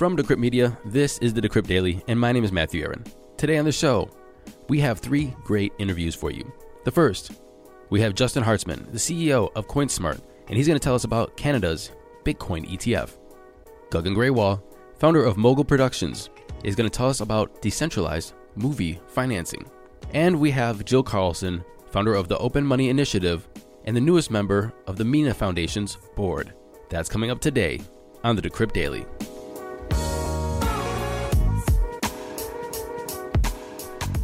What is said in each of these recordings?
From Decrypt Media, this is the Decrypt Daily, and my name is Matthew Aaron. Today on the show, we have three great interviews for you. The first, we have Justin Hartzman, the CEO of CoinSmart, and he's going to tell us about Canada's Bitcoin ETF. Gagan Grewal, founder of Mogul Productions, is going to tell us about decentralized movie financing. And we have Jill Carlson, founder of the Open Money Initiative and the newest member of the Mina Foundation's board. That's coming up today on the Decrypt Daily.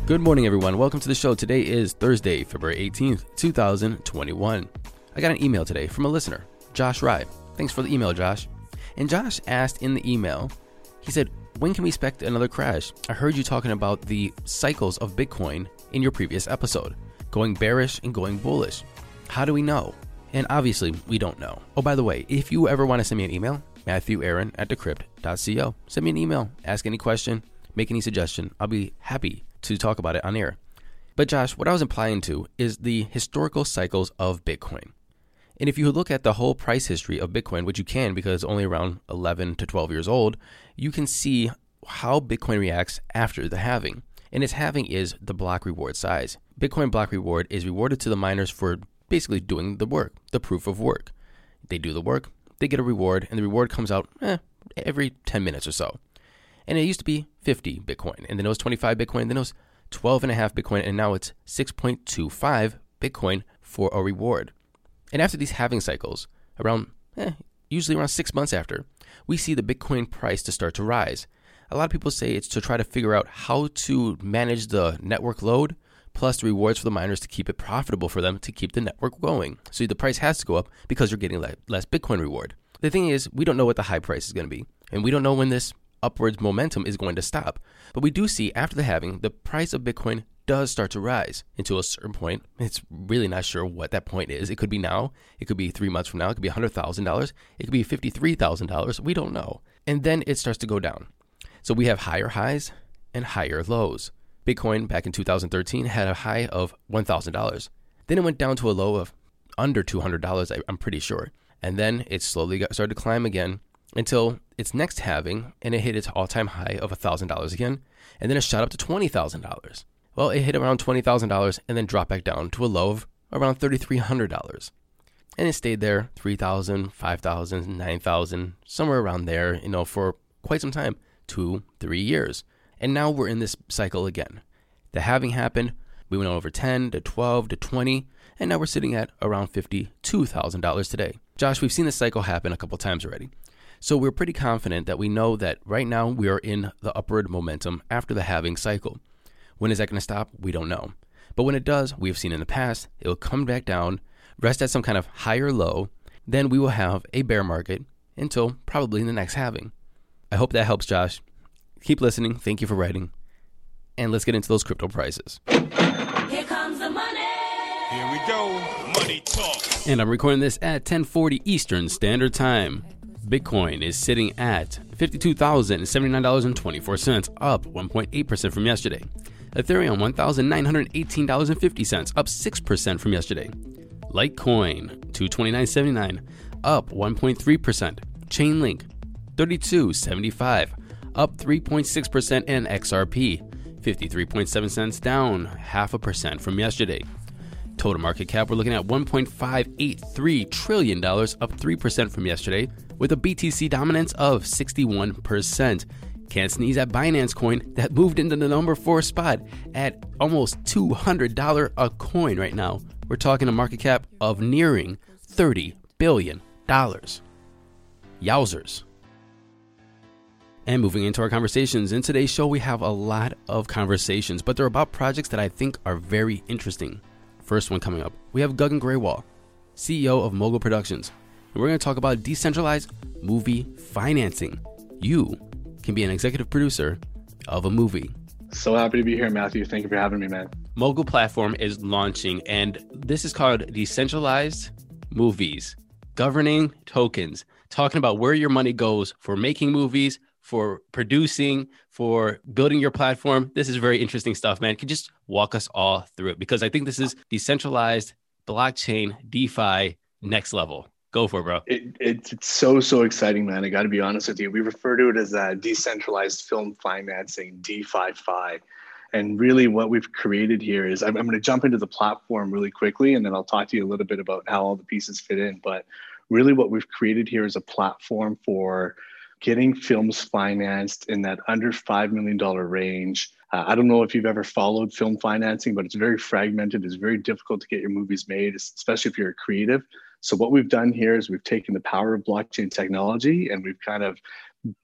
Good morning, everyone. Welcome to the show. Today is Thursday, February 18th, 2021. I got an email today from a listener, Josh Rye. Thanks for the email, Josh. And Josh asked in the email, he said, When can we expect another crash? I heard you talking about the cycles of Bitcoin in your previous episode, going bearish and going bullish. How do we know? And obviously, we don't know. Oh, by the way, if you ever want to send me an email, Matthew Aaron at decrypt.co. Send me an email, ask any question, make any suggestion. I'll be happy to talk about it on air. But Josh, what I was implying to is the historical cycles of Bitcoin. And if you look at the whole price history of Bitcoin, which you can because it's only around 11 to 12 years old, you can see how Bitcoin reacts after the halving. And its halving is the block reward size. Bitcoin block reward is rewarded to the miners for basically doing the work, the proof of work. They do the work, they get a reward, and the reward comes out eh, every 10 minutes or so. And it used to be 50 Bitcoin, and then it was 25 Bitcoin, and then it was 12 and a half Bitcoin, and now it's 6.25 Bitcoin for a reward. And after these halving cycles, around eh, usually around six months after, we see the Bitcoin price to start to rise. A lot of people say it's to try to figure out how to manage the network load plus the rewards for the miners to keep it profitable for them to keep the network going. So the price has to go up because you're getting less Bitcoin reward. The thing is, we don't know what the high price is going to be, and we don't know when this upwards momentum is going to stop. But we do see after the halving, the price of Bitcoin does start to rise until a certain point. It's really not sure what that point is. It could be now, it could be three months from now, it could be $100,000, it could be $53,000. We don't know. And then it starts to go down. So we have higher highs and higher lows. Bitcoin back in 2013 had a high of $1,000. Then it went down to a low of under $200, I'm pretty sure. And then it slowly got, started to climb again until its next halving and it hit its all time high of $1,000 again. And then it shot up to $20,000. Well, it hit around $20,000 and then dropped back down to a low of around $3,300. And it stayed there $3,000, $5,000, $9,000, somewhere around there, you know, for quite some time two, three years. And now we're in this cycle again. The halving happened, we went over 10 to 12 to 20, and now we're sitting at around $52,000 today. Josh, we've seen this cycle happen a couple times already. So we're pretty confident that we know that right now we are in the upward momentum after the halving cycle. When is that going to stop? We don't know. But when it does, we have seen in the past, it will come back down, rest at some kind of higher low, then we will have a bear market until probably the next halving. I hope that helps, Josh. Keep listening. Thank you for writing. And let's get into those crypto prices. Here comes the money. Here we go. Money talk. And I'm recording this at 10:40 Eastern Standard Time. Bitcoin is sitting at $52,079.24, up 1.8% from yesterday. Ethereum $1,918.50, up 6% from yesterday. Litecoin $229.79, up 1.3%. Chainlink 32.75, up 3.6%, and XRP 53.7 cents, down half a percent from yesterday. Total market cap, we're looking at $1.583 trillion, up 3% from yesterday, with a BTC dominance of 61%. Can't sneeze at Binance Coin that moved into the number four spot at almost $200 a coin right now. We're talking a market cap of nearing $30 billion. Yowzers. And moving into our conversations, in today's show, we have a lot of conversations, but they're about projects that I think are very interesting. First one coming up, we have Gagan Grewal, CEO of Mogul Productions. and we're going to talk about decentralized movie financing. You can be an executive producer of a movie. So happy to be here, Matthew. Thank you for having me, man. Mogul platform is launching, and this is called Decentralized Movies, governing tokens, talking about where your money goes for making movies, for producing, for building your platform. This is very interesting stuff, man. Can you just walk us all through it? Because I think this is decentralized blockchain, DeFi, next level. Go for it, bro. It, it's, it's so, so exciting, man. I got to be honest with you. We refer to it as uh, decentralized film financing, DeFi Fi. And really, what we've created here is I'm, I'm going to jump into the platform really quickly, and then I'll talk to you a little bit about how all the pieces fit in. But really, what we've created here is a platform for getting films financed in that under $5 million range. Uh, I don't know if you've ever followed film financing, but it's very fragmented. It's very difficult to get your movies made, especially if you're a creative. So, what we've done here is we've taken the power of blockchain technology and we've kind of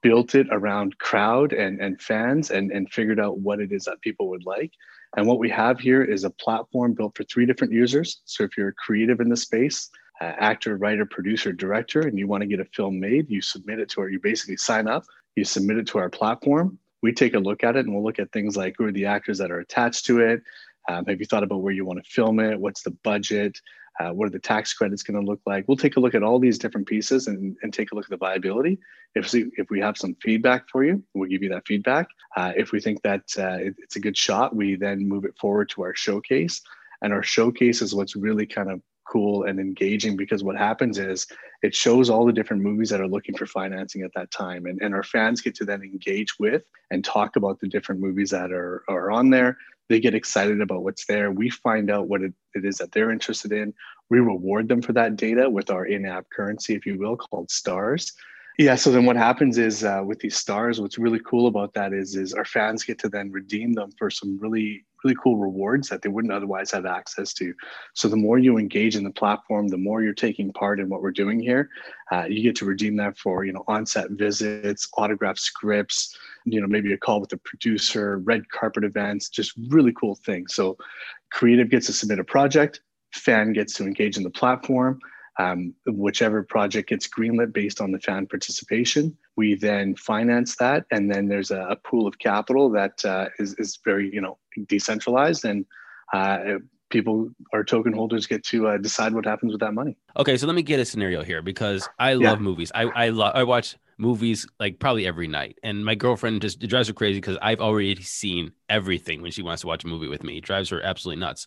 built it around crowd and, and fans and, and figured out what it is that people would like. And what we have here is a platform built for three different users. So, if you're a creative in the space, uh, actor, writer, producer, director, and you want to get a film made, you submit it to our, you basically sign up, you submit it to our platform. We take a look at it and we'll look at things like who are the actors that are attached to it. Um, have you thought about where you want to film it? What's the budget? Uh, what are the tax credits going to look like? We'll take a look at all these different pieces and, and take a look at the viability. If, if we have some feedback for you, we'll give you that feedback. Uh, if we think that uh, it, it's a good shot, we then move it forward to our showcase. And our showcase is what's really kind of cool and engaging because what happens is it shows all the different movies that are looking for financing at that time. And, and our fans get to then engage with and talk about the different movies that are, are on there. They get excited about what's there. We find out what it, it is that they're interested in. We reward them for that data with our in-app currency if you will called stars yeah so then what happens is uh, with these stars what's really cool about that is is our fans get to then redeem them for some really really cool rewards that they wouldn't otherwise have access to. So the more you engage in the platform, the more you're taking part in what we're doing here. Uh, you get to redeem that for you know on-set visits, autograph scripts, you know maybe a call with the producer, red carpet events, just really cool things. So creative gets to submit a project, fan gets to engage in the platform. Um, whichever project gets greenlit based on the fan participation, we then finance that, and then there's a, a pool of capital that uh, is is very you know decentralized, and uh, people our token holders get to uh, decide what happens with that money. Okay, so let me get a scenario here because I love yeah. movies. I I, lo- I watch movies like probably every night. And my girlfriend just drives her crazy because I've already seen everything when she wants to watch a movie with me. It drives her absolutely nuts.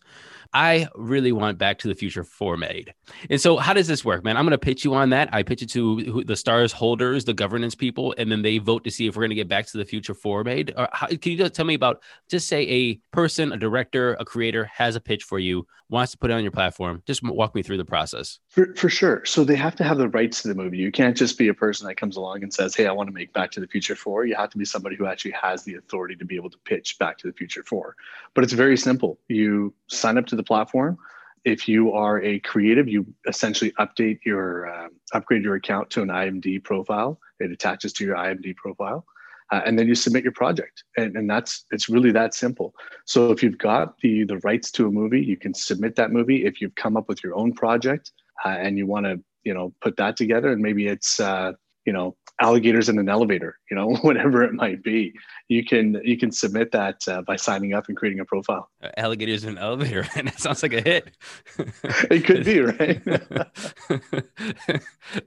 I really want Back to the Future 4 made. And so, how does this work, man? I'm going to pitch you on that. I pitch it to the stars holders, the governance people, and then they vote to see if we're going to get Back to the Future 4 made. Or uh, how, can you tell me about just say a person, a director, a creator has a pitch for you, wants to put it on your platform? Just walk me through the process. For, for sure. So, they have to have the rights to the movie. You can't just be a person that comes along and says, Hey, I want to make Back to the Future 4. You have to be somebody who actually has the authority to be able to pitch Back to the Future 4. But it's very simple. You sign up to the platform. If you are a creative, you essentially update your uh, upgrade your account to an IMD profile. It attaches to your IMD profile. Uh, and then you submit your project and, and that's it's really that simple so if you've got the the rights to a movie you can submit that movie if you've come up with your own project uh, and you want to you know put that together and maybe it's uh, you know alligators in an elevator you know whatever it might be. You can you can submit that uh, by signing up and creating a profile. Uh, alligators in an elevator and that sounds like a hit. It could be right?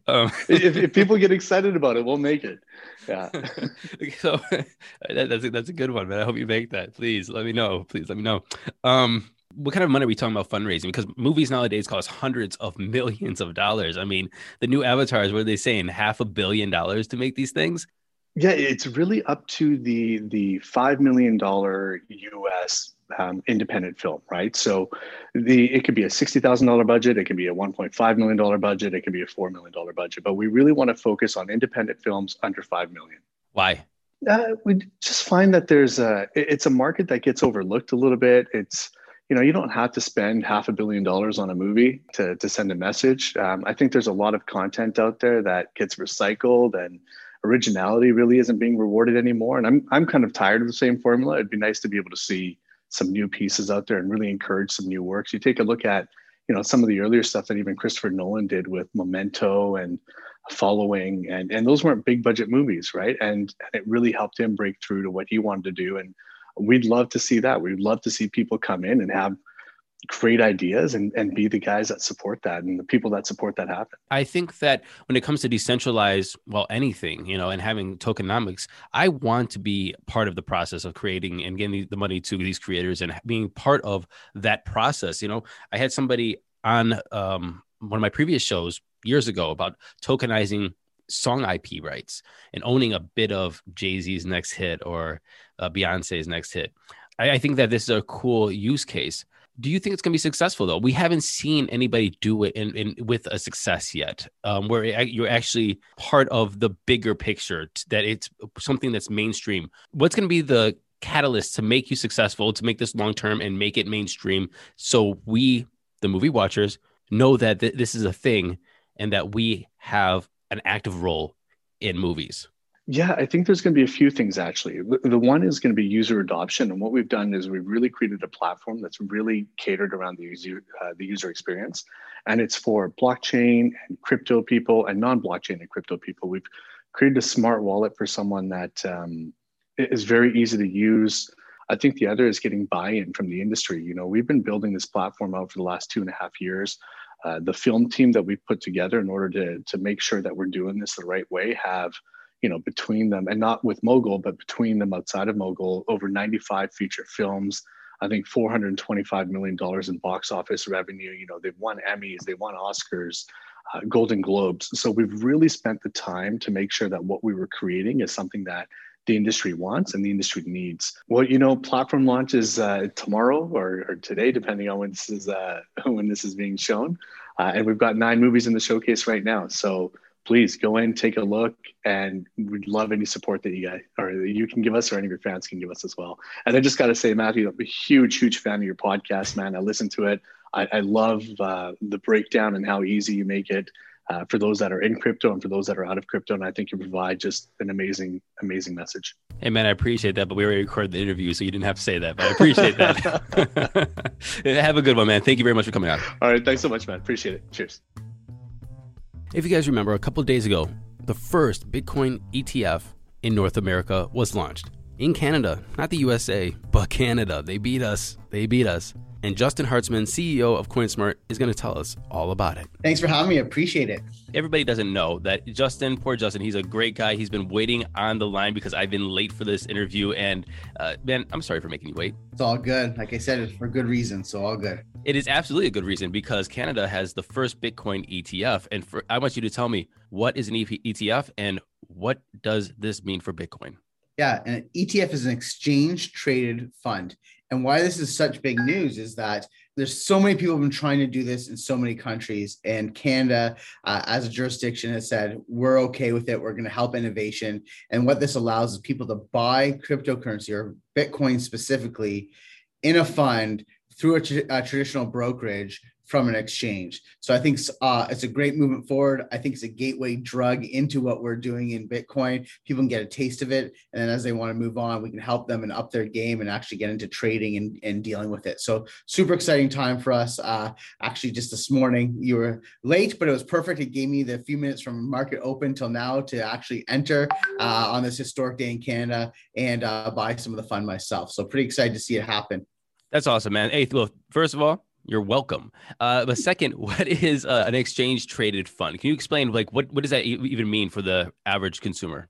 Um, if, if, people get excited about it we'll make it. Yeah. So that, that's, a, that's a good one man. I hope you make that. Please let me know. Please let me know. Um what kind of money are we talking about fundraising? Because movies nowadays cost hundreds of millions of dollars. I mean, the new avatars, what are they saying? Half a billion dollars to make these things? Yeah, it's really up to the the five million dollar US um, independent film, right? So the it could be a sixty thousand dollar budget, it can be a one point five million dollar budget, it can be a four million dollar budget, but we really want to focus on independent films under five million. Why? Uh, we just find that there's a it's a market that gets overlooked a little bit. It's you know you don't have to spend half a billion dollars on a movie to, to send a message um, i think there's a lot of content out there that gets recycled and originality really isn't being rewarded anymore and i'm, I'm kind of tired of the same formula it'd be nice to be able to see some new pieces out there and really encourage some new works you take a look at you know some of the earlier stuff that even Christopher Nolan did with Memento and Following, and and those weren't big budget movies, right? And, and it really helped him break through to what he wanted to do. And we'd love to see that. We'd love to see people come in and have great ideas and, and be the guys that support that and the people that support that happen. I think that when it comes to decentralized, well, anything, you know, and having tokenomics, I want to be part of the process of creating and getting the money to these creators and being part of that process. You know, I had somebody on um, one of my previous shows years ago about tokenizing song IP rights and owning a bit of Jay Z's next hit or uh, Beyonce's next hit. I, I think that this is a cool use case do you think it's going to be successful though? We haven't seen anybody do it in, in with a success yet, um, where you're actually part of the bigger picture. T- that it's something that's mainstream. What's going to be the catalyst to make you successful, to make this long term and make it mainstream, so we, the movie watchers, know that th- this is a thing and that we have an active role in movies. Yeah, I think there's going to be a few things actually. The one is going to be user adoption, and what we've done is we've really created a platform that's really catered around the user uh, the user experience, and it's for blockchain and crypto people and non-blockchain and crypto people. We've created a smart wallet for someone that um, is very easy to use. I think the other is getting buy-in from the industry. You know, we've been building this platform out for the last two and a half years. Uh, the film team that we've put together in order to to make sure that we're doing this the right way have you know, between them and not with Mogul, but between them outside of Mogul, over 95 feature films. I think 425 million dollars in box office revenue. You know, they've won Emmys, they won Oscars, uh, Golden Globes. So we've really spent the time to make sure that what we were creating is something that the industry wants and the industry needs. Well, you know, platform launch is uh, tomorrow or, or, today, depending on when this is uh, when this is being shown, uh, and we've got nine movies in the showcase right now. So please go in, take a look, and we'd love any support that you guys or that you can give us or any of your fans can give us as well. And I just got to say, Matthew, I'm a huge, huge fan of your podcast, man. I listen to it. I, I love uh, the breakdown and how easy you make it uh, for those that are in crypto and for those that are out of crypto. And I think you provide just an amazing, amazing message. Hey, man, I appreciate that. But we already recorded the interview, so you didn't have to say that. But I appreciate that. have a good one, man. Thank you very much for coming on. All right. Thanks so much, man. Appreciate it. Cheers. If you guys remember, a couple days ago, the first Bitcoin ETF in North America was launched. In Canada, not the USA, but Canada. They beat us. They beat us. And Justin Hartzman, CEO of CoinSmart, is going to tell us all about it. Thanks for having me. Appreciate it. Everybody doesn't know that Justin, poor Justin, he's a great guy. He's been waiting on the line because I've been late for this interview. And uh, man, I'm sorry for making you wait. It's all good. Like I said, it's for good reason. So all good. It is absolutely a good reason because Canada has the first Bitcoin ETF. And for, I want you to tell me what is an ETF and what does this mean for Bitcoin? Yeah, an ETF is an exchange traded fund. And why this is such big news is that there's so many people have been trying to do this in so many countries, and Canada, uh, as a jurisdiction, has said we're okay with it. We're going to help innovation, and what this allows is people to buy cryptocurrency or Bitcoin specifically in a fund through a, tra- a traditional brokerage from an exchange. So I think uh, it's a great movement forward. I think it's a gateway drug into what we're doing in Bitcoin. People can get a taste of it. And then as they want to move on, we can help them and up their game and actually get into trading and, and dealing with it. So super exciting time for us. Uh, actually, just this morning, you were late, but it was perfect. It gave me the few minutes from market open till now to actually enter uh, on this historic day in Canada and uh, buy some of the fun myself. So pretty excited to see it happen. That's awesome, man. Hey, well, first of all, you're welcome. Uh, but second, what is uh, an exchange traded fund? Can you explain like what what does that even mean for the average consumer?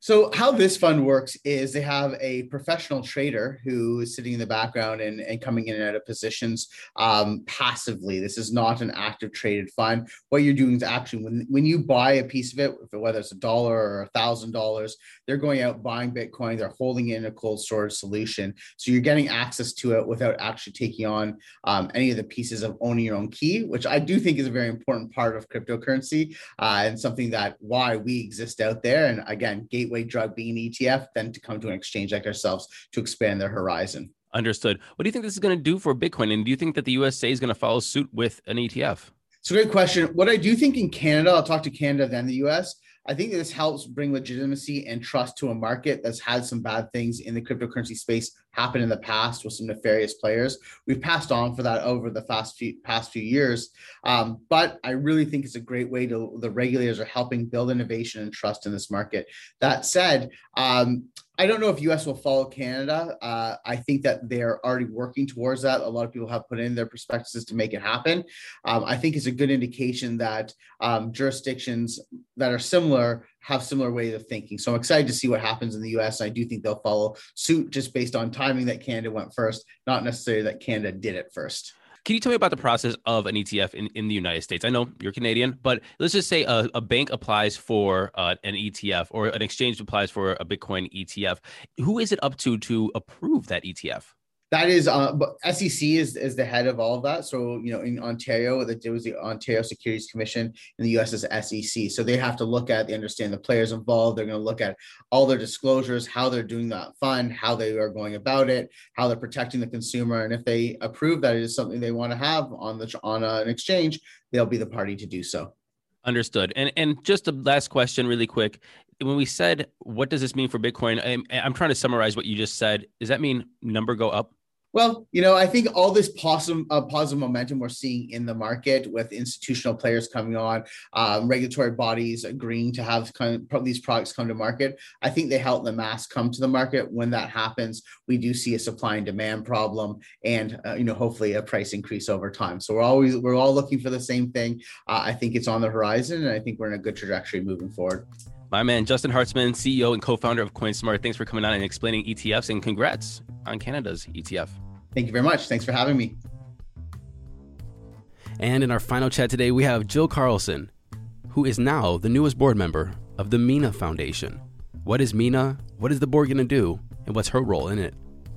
So how this fund works is they have a professional trader who is sitting in the background and, and coming in and out of positions um, passively. This is not an active traded fund. What you're doing is actually when, when you buy a piece of it, whether it's a dollar or a thousand dollars, they're going out buying Bitcoin, they're holding in a cold storage solution. So you're getting access to it without actually taking on um, any of the pieces of owning your own key, which I do think is a very important part of cryptocurrency uh, and something that why we exist out there. And again, gate gateway drug being an ETF than to come to an exchange like ourselves to expand their horizon. Understood. What do you think this is going to do for Bitcoin? And do you think that the USA is going to follow suit with an ETF? It's a great question. What I do think in Canada, I'll talk to Canada then the US. I think this helps bring legitimacy and trust to a market that's had some bad things in the cryptocurrency space happen in the past with some nefarious players. We've passed on for that over the past few past few years, um, but I really think it's a great way to the regulators are helping build innovation and trust in this market. That said, um, I don't know if US will follow Canada. Uh, I think that they're already working towards that. A lot of people have put in their prospectuses to make it happen. Um, I think it's a good indication that um, jurisdictions that are similar have similar ways of thinking. So I'm excited to see what happens in the US. I do think they'll follow suit just based on timing that Canada went first, not necessarily that Canada did it first. Can you tell me about the process of an ETF in, in the United States? I know you're Canadian, but let's just say a, a bank applies for uh, an ETF or an exchange applies for a Bitcoin ETF. Who is it up to to approve that ETF? That is uh, but SEC is is the head of all of that. So you know, in Ontario, that there was the Ontario Securities Commission, and the U.S. is SEC. So they have to look at, they understand the players involved. They're going to look at all their disclosures, how they're doing that fund, how they are going about it, how they're protecting the consumer, and if they approve that it is something they want to have on the on an exchange, they'll be the party to do so. Understood. And and just a last question, really quick. When we said, what does this mean for Bitcoin? I'm, I'm trying to summarize what you just said. Does that mean number go up? Well, you know, I think all this positive, uh, positive momentum we're seeing in the market with institutional players coming on, um, regulatory bodies agreeing to have kind of these products come to market, I think they help the mass come to the market. When that happens, we do see a supply and demand problem, and uh, you know, hopefully a price increase over time. So we're always we're all looking for the same thing. Uh, I think it's on the horizon, and I think we're in a good trajectory moving forward. My man, Justin Hartzman, CEO and co-founder of CoinSmart. Thanks for coming on and explaining ETFs, and congrats on Canada's ETF. Thank you very much. Thanks for having me. And in our final chat today, we have Jill Carlson, who is now the newest board member of the Mina Foundation. What is Mina? What is the board going to do? And what's her role in it?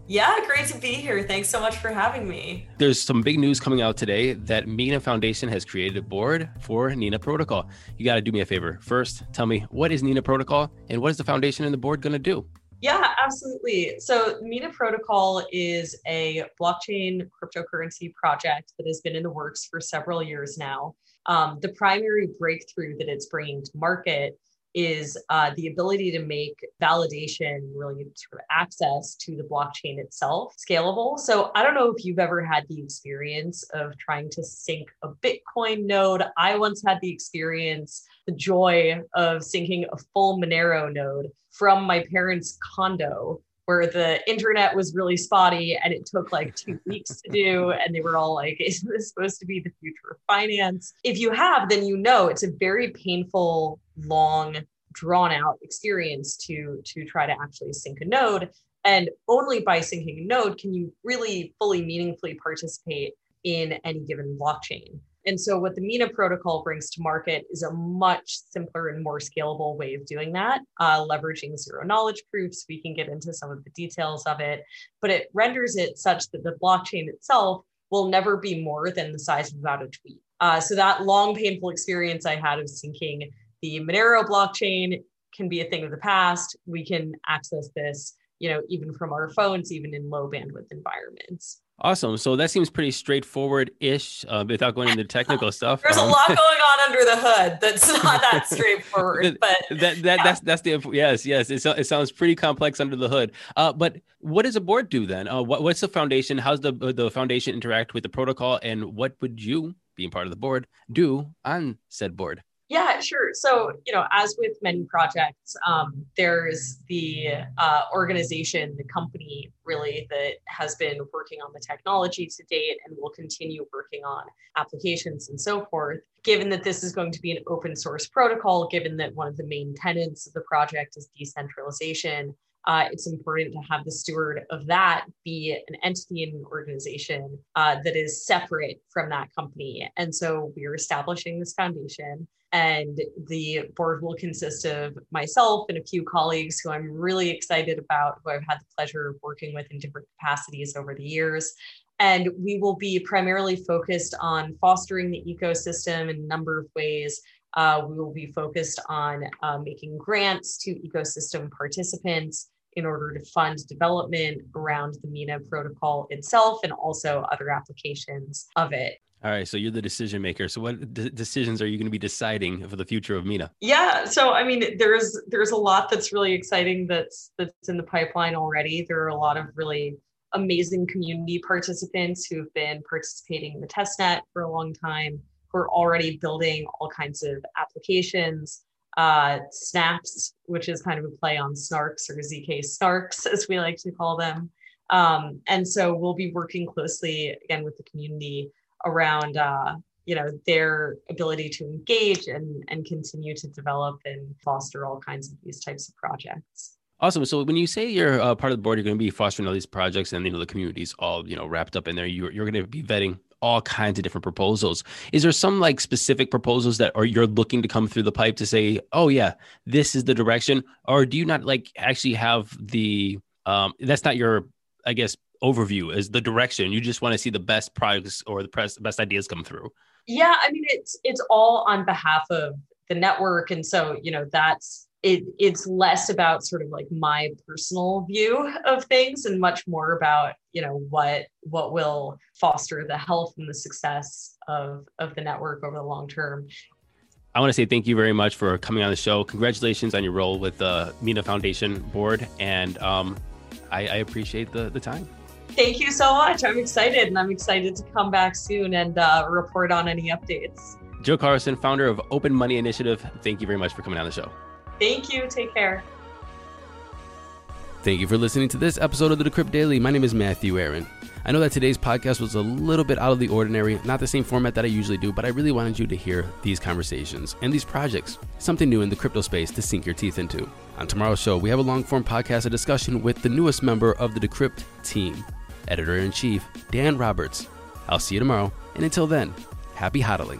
Yeah, great to be here. Thanks so much for having me. There's some big news coming out today that Mina Foundation has created a board for Mina Protocol. You got to do me a favor. First, tell me what is Mina Protocol and what is the foundation and the board going to do? Yeah, absolutely. So Mina Protocol is a blockchain cryptocurrency project that has been in the works for several years now. Um, the primary breakthrough that it's bringing to market is uh, the ability to make validation, really sort of access to the blockchain itself scalable. So I don't know if you've ever had the experience of trying to sync a Bitcoin node. I once had the experience, the joy of syncing a full Monero node from my parents' condo where the internet was really spotty and it took like two weeks to do. And they were all like, is this supposed to be the future of finance? If you have, then you know it's a very painful, long, drawn out experience to to try to actually sync a node. And only by syncing a node can you really fully meaningfully participate in any given blockchain. And so, what the Mina protocol brings to market is a much simpler and more scalable way of doing that, uh, leveraging zero knowledge proofs. We can get into some of the details of it, but it renders it such that the blockchain itself will never be more than the size of about a tweet. Uh, so, that long, painful experience I had of syncing the Monero blockchain can be a thing of the past. We can access this, you know, even from our phones, even in low bandwidth environments. Awesome. So that seems pretty straightforward ish uh, without going into technical stuff. There's um, a lot going on under the hood that's not that straightforward, but that, that yeah. that's that's the yes yes it, it sounds pretty complex under the hood. Uh, but what does a board do then? Uh, what, what's the foundation? How's the the foundation interact with the protocol, and what would you, being part of the board, do on said board? Yeah, sure. So, you know, as with many projects, um, there's the uh, organization, the company really that has been working on the technology to date and will continue working on applications and so forth. Given that this is going to be an open source protocol, given that one of the main tenets of the project is decentralization, uh, it's important to have the steward of that be an entity and an organization uh, that is separate from that company. And so we're establishing this foundation and the board will consist of myself and a few colleagues who I'm really excited about, who I've had the pleasure of working with in different capacities over the years. And we will be primarily focused on fostering the ecosystem in a number of ways. Uh, we will be focused on uh, making grants to ecosystem participants in order to fund development around the Mina protocol itself and also other applications of it. All right, so you're the decision maker. So what d- decisions are you going to be deciding for the future of Mina? Yeah, so I mean, there's there's a lot that's really exciting that's that's in the pipeline already. There are a lot of really amazing community participants who've been participating in the testnet for a long time, who are already building all kinds of applications. Uh, Snapps, which is kind of a play on Snarks or ZK Snarks, as we like to call them. Um, and so we'll be working closely again with the community around uh, you know their ability to engage and and continue to develop and foster all kinds of these types of projects. Awesome. So when you say you're uh, part of the board you're going to be fostering all these projects and you know the community's all you know wrapped up in there you're, you're going to be vetting all kinds of different proposals. Is there some like specific proposals that are you're looking to come through the pipe to say oh yeah this is the direction or do you not like actually have the um that's not your i guess overview is the direction. You just want to see the best products or the best ideas come through. Yeah, I mean it's it's all on behalf of the network, and so you know that's it. It's less about sort of like my personal view of things, and much more about you know what what will foster the health and the success of of the network over the long term. I want to say thank you very much for coming on the show. Congratulations on your role with the Mina Foundation board, and um, I, I appreciate the the time. Thank you so much. I'm excited and I'm excited to come back soon and uh, report on any updates. Joe Carlson, founder of Open Money Initiative, thank you very much for coming on the show. Thank you. Take care. Thank you for listening to this episode of the Decrypt Daily. My name is Matthew Aaron. I know that today's podcast was a little bit out of the ordinary, not the same format that I usually do, but I really wanted you to hear these conversations and these projects, something new in the crypto space to sink your teeth into. On tomorrow's show, we have a long form podcast, a discussion with the newest member of the Decrypt team, editor in chief, Dan Roberts. I'll see you tomorrow, and until then, happy hodling.